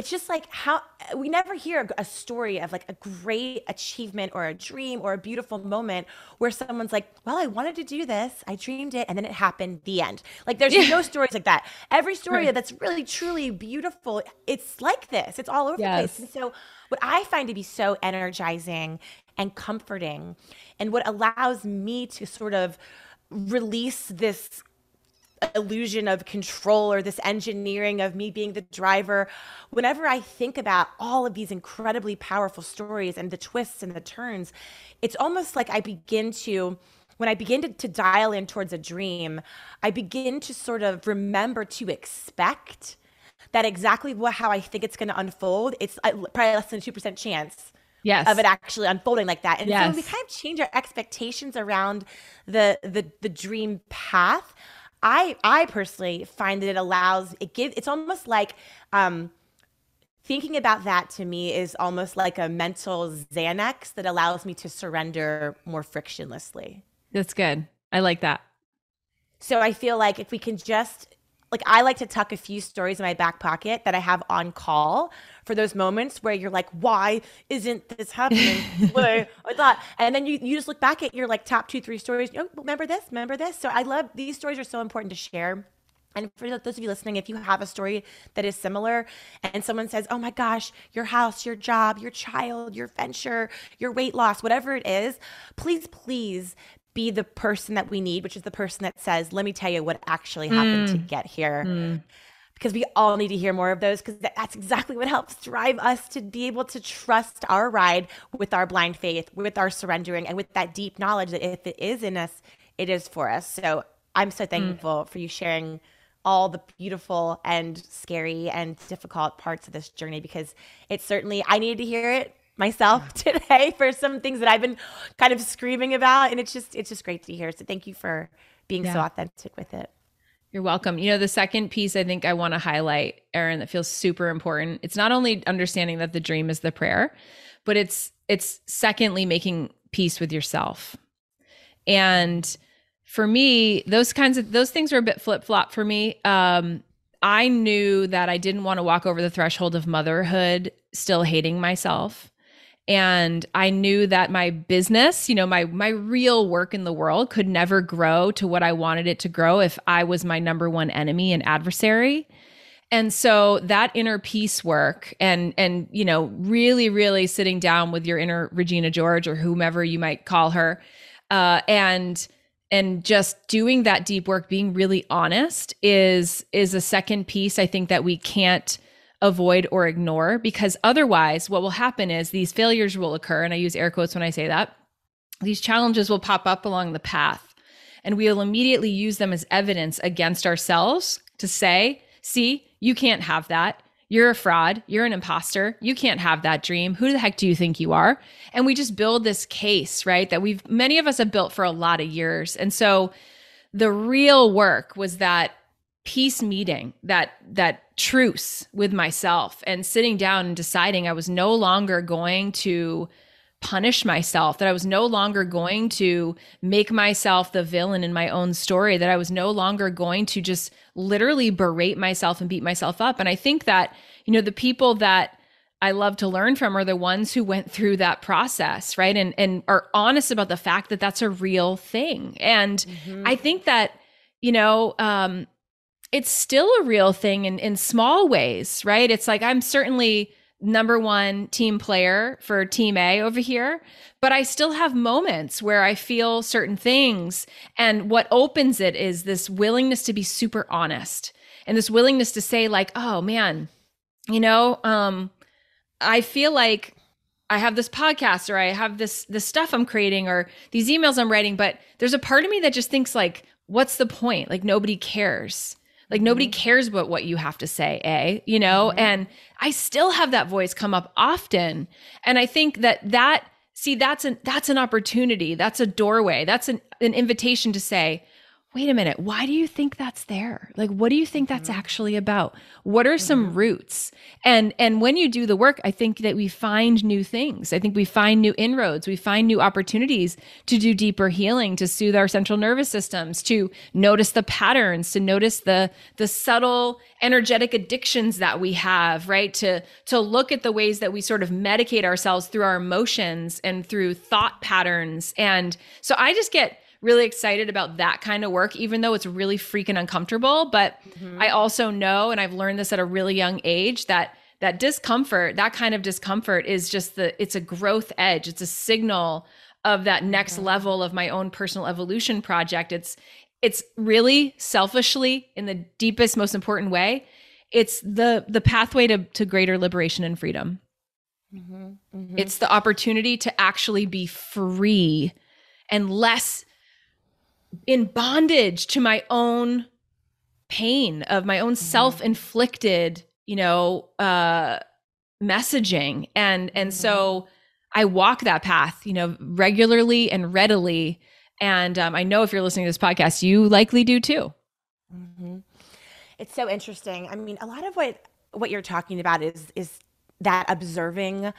It's just like how uh, we never hear a, a story of like a great achievement or a dream or a beautiful moment where someone's like, well, I wanted to do this, I dreamed it, and then it happened, the end. Like there's yeah. no stories like that. Every story right. that's really, truly beautiful, it's like this, it's all over yes. the place. And so, what I find to be so energizing and comforting, and what allows me to sort of release this illusion of control or this engineering of me being the driver. Whenever I think about all of these incredibly powerful stories and the twists and the turns, it's almost like I begin to when I begin to, to, dial in towards a dream, I begin to sort of remember to expect that exactly what, how I think it's going to unfold. It's probably less than 2% chance yes. of it actually unfolding like that. And yes. so we kind of change our expectations around the, the, the dream path. I, I personally find that it allows, it gives, it's almost like, um, thinking about that to me is almost like a mental Xanax that allows me to surrender more frictionlessly. That's good. I like that. So I feel like if we can just like I like to tuck a few stories in my back pocket that I have on call for those moments where you're like, why isn't this happening? I thought, and then you, you just look back at your like top two, three stories. Oh, remember this? Remember this? So I love these stories are so important to share. And for those of you listening, if you have a story that is similar and someone says, Oh my gosh, your house, your job, your child, your venture, your weight loss, whatever it is, please, please be the person that we need, which is the person that says, Let me tell you what actually happened mm. to get here. Mm. Because we all need to hear more of those, because that's exactly what helps drive us to be able to trust our ride with our blind faith, with our surrendering, and with that deep knowledge that if it is in us, it is for us. So I'm so mm. thankful mm. for you sharing all the beautiful and scary and difficult parts of this journey because it certainly I needed to hear it myself today for some things that I've been kind of screaming about. And it's just, it's just great to hear. So thank you for being yeah. so authentic with it. You're welcome. You know, the second piece I think I want to highlight, Erin, that feels super important. It's not only understanding that the dream is the prayer, but it's it's secondly making peace with yourself. And for me, those kinds of those things were a bit flip-flop for me. Um, I knew that I didn't want to walk over the threshold of motherhood still hating myself and i knew that my business you know my my real work in the world could never grow to what i wanted it to grow if i was my number one enemy and adversary. And so that inner peace work and and you know really really sitting down with your inner regina george or whomever you might call her uh, and and just doing that deep work being really honest is is a second piece i think that we can't avoid or ignore because otherwise what will happen is these failures will occur and I use air quotes when I say that. These challenges will pop up along the path and we will immediately use them as evidence against ourselves to say, "See, you can't have that. You're a fraud. You're an imposter. You can't have that dream. Who the heck do you think you are?" And we just build this case, right? That we've many of us have built for a lot of years. And so the real work was that peace meeting that that truce with myself and sitting down and deciding I was no longer going to punish myself that I was no longer going to make myself the villain in my own story that I was no longer going to just literally berate myself and beat myself up and I think that you know the people that I love to learn from are the ones who went through that process, right? And and are honest about the fact that that's a real thing. And mm-hmm. I think that you know, um, it's still a real thing in, in small ways, right? It's like I'm certainly number one team player for team A over here, but I still have moments where I feel certain things. And what opens it is this willingness to be super honest and this willingness to say, like, oh man, you know, um, I feel like I have this podcast or I have this this stuff I'm creating or these emails I'm writing, but there's a part of me that just thinks like, what's the point? Like nobody cares. Like nobody mm-hmm. cares about what you have to say, eh? you know? Mm-hmm. And I still have that voice come up often. And I think that that see that's an that's an opportunity. That's a doorway. That's an, an invitation to say, wait a minute, why do you think that's there? Like what do you think that's mm-hmm. actually about? What are some mm-hmm. roots? And and when you do the work, I think that we find new things. I think we find new inroads, we find new opportunities to do deeper healing, to soothe our central nervous systems, to notice the patterns, to notice the the subtle energetic addictions that we have, right? To to look at the ways that we sort of medicate ourselves through our emotions and through thought patterns. And so I just get really excited about that kind of work, even though it's really freaking uncomfortable. But mm-hmm. I also know, and I've learned this at a really young age, that that discomfort, that kind of discomfort is just the, it's a growth edge. It's a signal of that next mm-hmm. level of my own personal evolution project. It's, it's really selfishly in the deepest, most important way. It's the, the pathway to, to greater liberation and freedom. Mm-hmm. Mm-hmm. It's the opportunity to actually be free and less in bondage to my own pain of my own mm-hmm. self-inflicted you know uh messaging and and mm-hmm. so i walk that path you know regularly and readily and um, i know if you're listening to this podcast you likely do too mm-hmm. it's so interesting i mean a lot of what what you're talking about is is that observing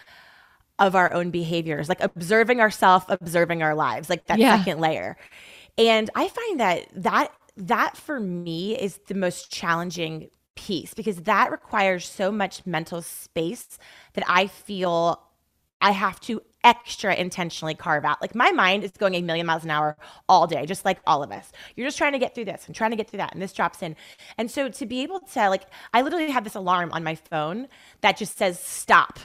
of our own behaviors like observing ourselves observing our lives like that yeah. second layer and I find that that that for me is the most challenging piece because that requires so much mental space that I feel I have to extra intentionally carve out. Like my mind is going a million miles an hour all day, just like all of us. You're just trying to get through this and trying to get through that, and this drops in. And so to be able to like, I literally have this alarm on my phone that just says stop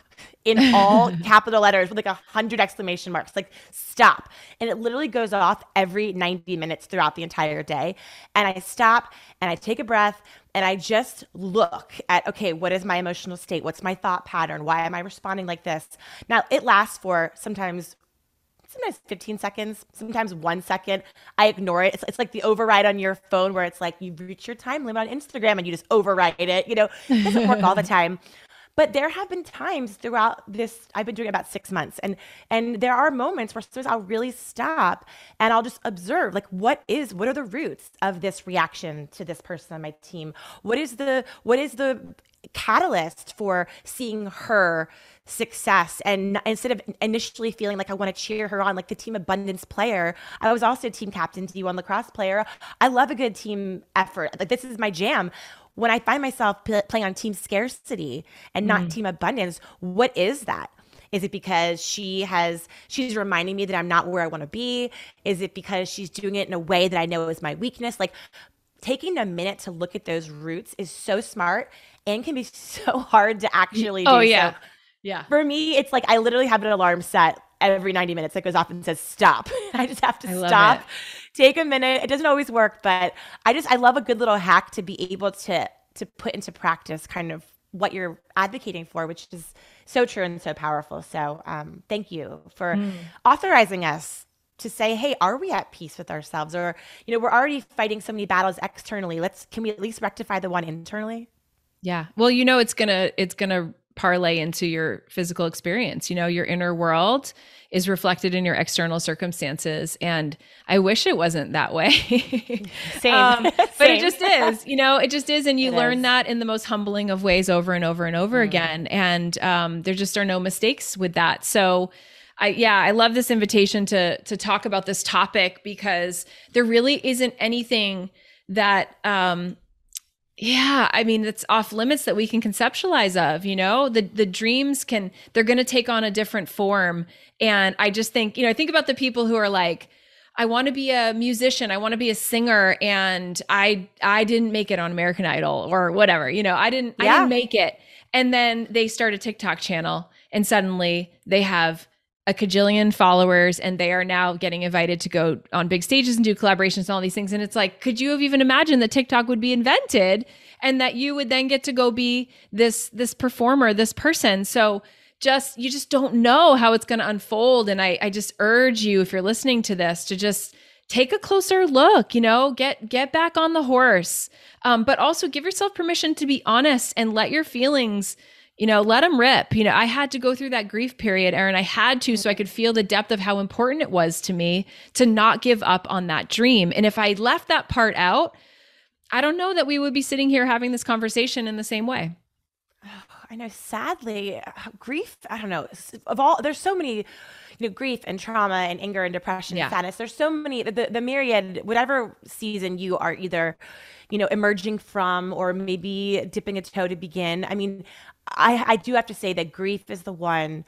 in all capital letters with like a hundred exclamation marks, like stop. And it literally goes off every 90 minutes throughout the entire day. And I stop and I take a breath and I just look at, okay, what is my emotional state? What's my thought pattern? Why am I responding like this? Now it lasts for sometimes sometimes 15 seconds, sometimes one second. I ignore it. It's, it's like the override on your phone where it's like you've reached your time limit on Instagram and you just override it. You know, it doesn't work all the time. But there have been times throughout this, I've been doing about six months, and and there are moments where sometimes I'll really stop and I'll just observe, like, what is, what are the roots of this reaction to this person on my team? What is the, what is the catalyst for seeing her success? And instead of initially feeling like I want to cheer her on like the team abundance player I was also team captain D1 lacrosse player. I love a good team effort. Like this is my jam when I find myself p- playing on team scarcity and not mm. team abundance, what is that? Is it because she has she's reminding me that I'm not where I want to be? Is it because she's doing it in a way that I know is my weakness? Like taking a minute to look at those roots is so smart and can be so hard to actually oh, do. Oh yeah. So yeah. For me, it's like I literally have an alarm set every 90 minutes that goes off and says stop. I just have to stop, it. Take a minute. It doesn't always work, but I just I love a good little hack to be able to to put into practice kind of what you're advocating for, which is so true and so powerful. So um, thank you for mm. authorizing us to say, hey, are we at peace with ourselves? Or, you know, we're already fighting so many battles externally. Let's can we at least rectify the one internally? Yeah. Well, you know, it's gonna it's gonna parlay into your physical experience. You know, your inner world is reflected in your external circumstances. And I wish it wasn't that way. Same. Um, but Same. it just is, you know, it just is. And you it learn is. that in the most humbling of ways over and over and over mm. again. And um, there just are no mistakes with that. So, I yeah, I love this invitation to to talk about this topic because there really isn't anything that um yeah i mean it's off limits that we can conceptualize of you know? The the dreams can they're going to take on a different form. And i just think you know i think about the people who are like i want to be a musician i want to be a singer and i i didn't make it on american idol or whatever you know? I didn't yeah. i didn't make it. And then they start a tiktok channel and suddenly they have a cajillion followers and they are now getting invited to go on big stages and do collaborations and all these things. And it's like, could you have even imagined that TikTok would be invented and that you would then get to go be this this performer, this person? So just you just don't know how it's going to unfold. And I, I just urge you, if you're listening to this, to just take a closer look you know get get back on the horse um, but also give yourself permission to be honest and let your feelings you know, let them rip. You know, I had to go through that grief period, Erin. I had to so I could feel the depth of how important it was to me to not give up on that dream. And if I left that part out, I don't know that we would be sitting here having this conversation in the same way. I know, sadly, grief, I don't know, of all, there's so many, you know, grief and trauma and anger and depression yeah. and sadness. There's so many, the, the myriad, whatever season you are either, you know, emerging from or maybe dipping a toe to begin. I mean, I, I do have to say that grief is the one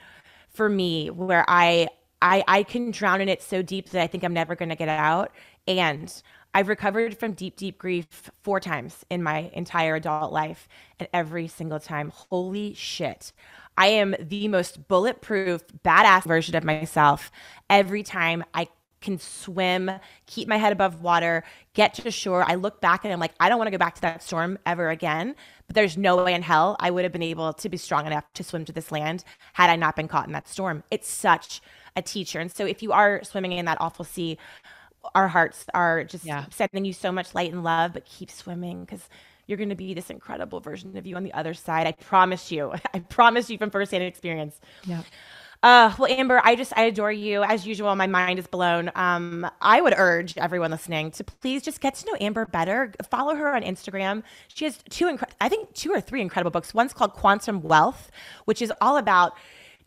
for me where I I I can drown in it so deep that I think I'm never going to get out. And I've recovered from deep, deep grief four times in my entire adult life. And every single time, holy shit, I am the most bulletproof, badass version of myself every time I can swim, keep my head above water, get to shore. I look back and I'm like, I don't want to go back to that storm ever again. But there's no way in hell I would have been able to be strong enough to swim to this land had I not been caught in that storm. It's such a teacher. And so if you are swimming in that awful sea, our hearts are just yeah. sending you so much light and love, but keep swimming because you're going to be this incredible version of you on the other side. I promise you. I promise you from firsthand experience. Yeah. Uh, well, Amber, I just I adore you as usual. My mind is blown. Um, I would urge everyone listening to please just get to know Amber better. Follow her on Instagram. She has two, I think two or three incredible books. One's called Quantum Wealth, which is all about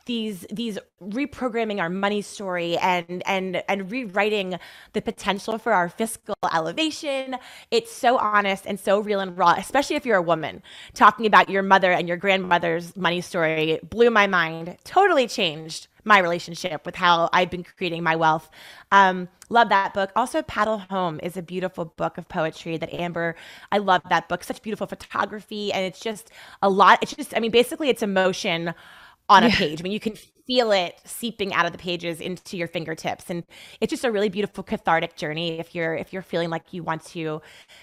these these reprogramming our money story and and and rewriting the potential for our fiscal elevation it's so honest and so real and raw especially if you're a woman talking about your mother and your grandmother's money story blew my mind totally changed my relationship with how I've been creating my wealth. Um, love that book. Also, Paddle Home is a beautiful book of poetry that Amber, I love that book. Such beautiful photography. And it's just a lot. It's just, I mean, basically, it's emotion on a yeah. page. I mean, you can feel it seeping out of the pages into your fingertips, and it's just a really beautiful cathartic journey. If you're if you're feeling like you want to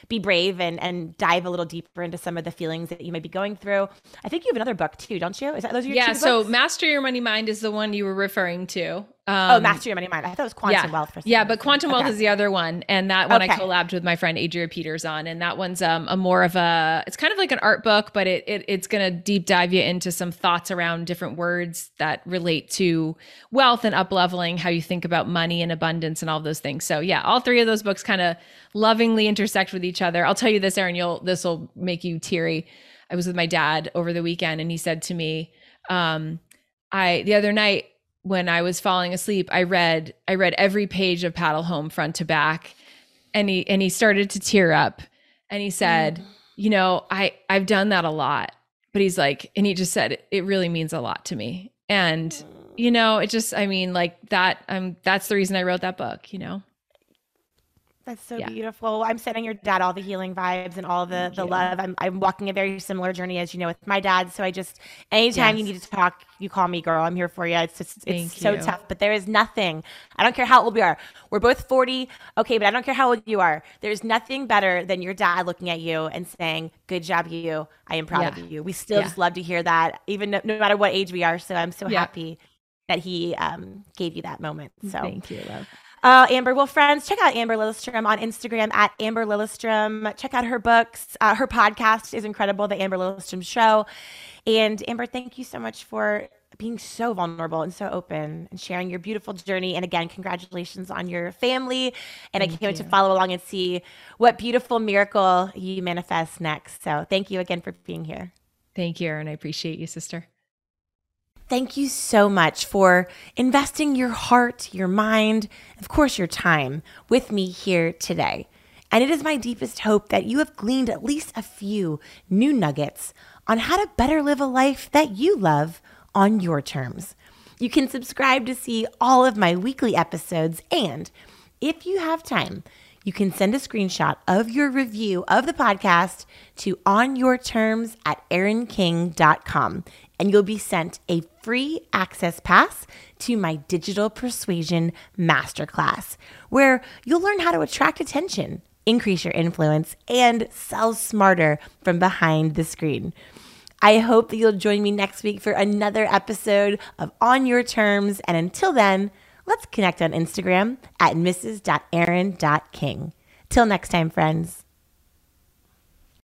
be brave and and dive a little deeper into some of the feelings that you may be going through, I think you have another book too, don't you? Is that those are your yeah? so Master Your Money Mind is the one you were referring to. Um, oh, Master Your Money Mind. I thought it was Quantum yeah. Wealth. For yeah, but Quantum okay. Wealth is the other one, and that one okay. I collabed with my friend Adria Peters on, and that one's um, a more of a. It's kind of like an art book, but it, it it's going to deep dive you into some thoughts around different words that relate to wealth and up leveling, how you think about money and abundance and all those things. So yeah, all three of those books kind of lovingly intersect with each other. I'll tell you this, Erin. You'll this will make you teary. I was with my dad over the weekend, and he said to me, um, "I the other night." When I was falling asleep, I read I read every page of Paddle Home front to back, and he and he started to tear up, and he said, mm. "You know, I I've done that a lot." But he's like, and he just said, "It really means a lot to me." And you know, it just I mean, like that. I'm that's the reason I wrote that book. You know. That's so yeah. beautiful. I'm sending your dad all the healing vibes and all the Thank the you. love. I'm I'm walking a very similar journey as you know with my dad. So I just anytime yes. you need to talk, you call me, girl. I'm here for you. It's just it's so tough, but there is nothing. I don't care how old we are. We're both 40. Okay, but I don't care how old you are. There's nothing better than your dad looking at you and saying, "Good job, you. I am proud yeah. of you." We still yeah. just love to hear that, even no, no, matter what age we are. So I'm so happy that he um, gave you that moment. So thank you, love. Uh, Amber, well, friends, check out Amber Lilyestrom on Instagram at Amber Lilyestrom. Check out her books. Uh, her podcast is incredible, The Amber Lilyestrom Show. And Amber, thank you so much for being so vulnerable and so open and sharing your beautiful journey. And again, congratulations on your family. And thank I can't wait to follow along and see what beautiful miracle you manifest next. So thank you again for being here. Thank you, Erin. I appreciate you, sister. Thank you so much for investing your heart, your mind, of course, your time with me here today. And it is my deepest hope that you have gleaned at least a few new nuggets on how to better live a life that you love on your terms. You can subscribe to see all of my weekly episodes. And if you have time, you can send a screenshot of your review of the podcast to onyourterms at erinking.com and you'll be sent a free access pass to my digital persuasion masterclass, where you'll learn how to attract attention, increase your influence, and sell smarter from behind the screen. I hope that you'll join me next week for another episode of On Your Terms. And until then, let's connect on Instagram at mrs.erin.king. Till next time, friends.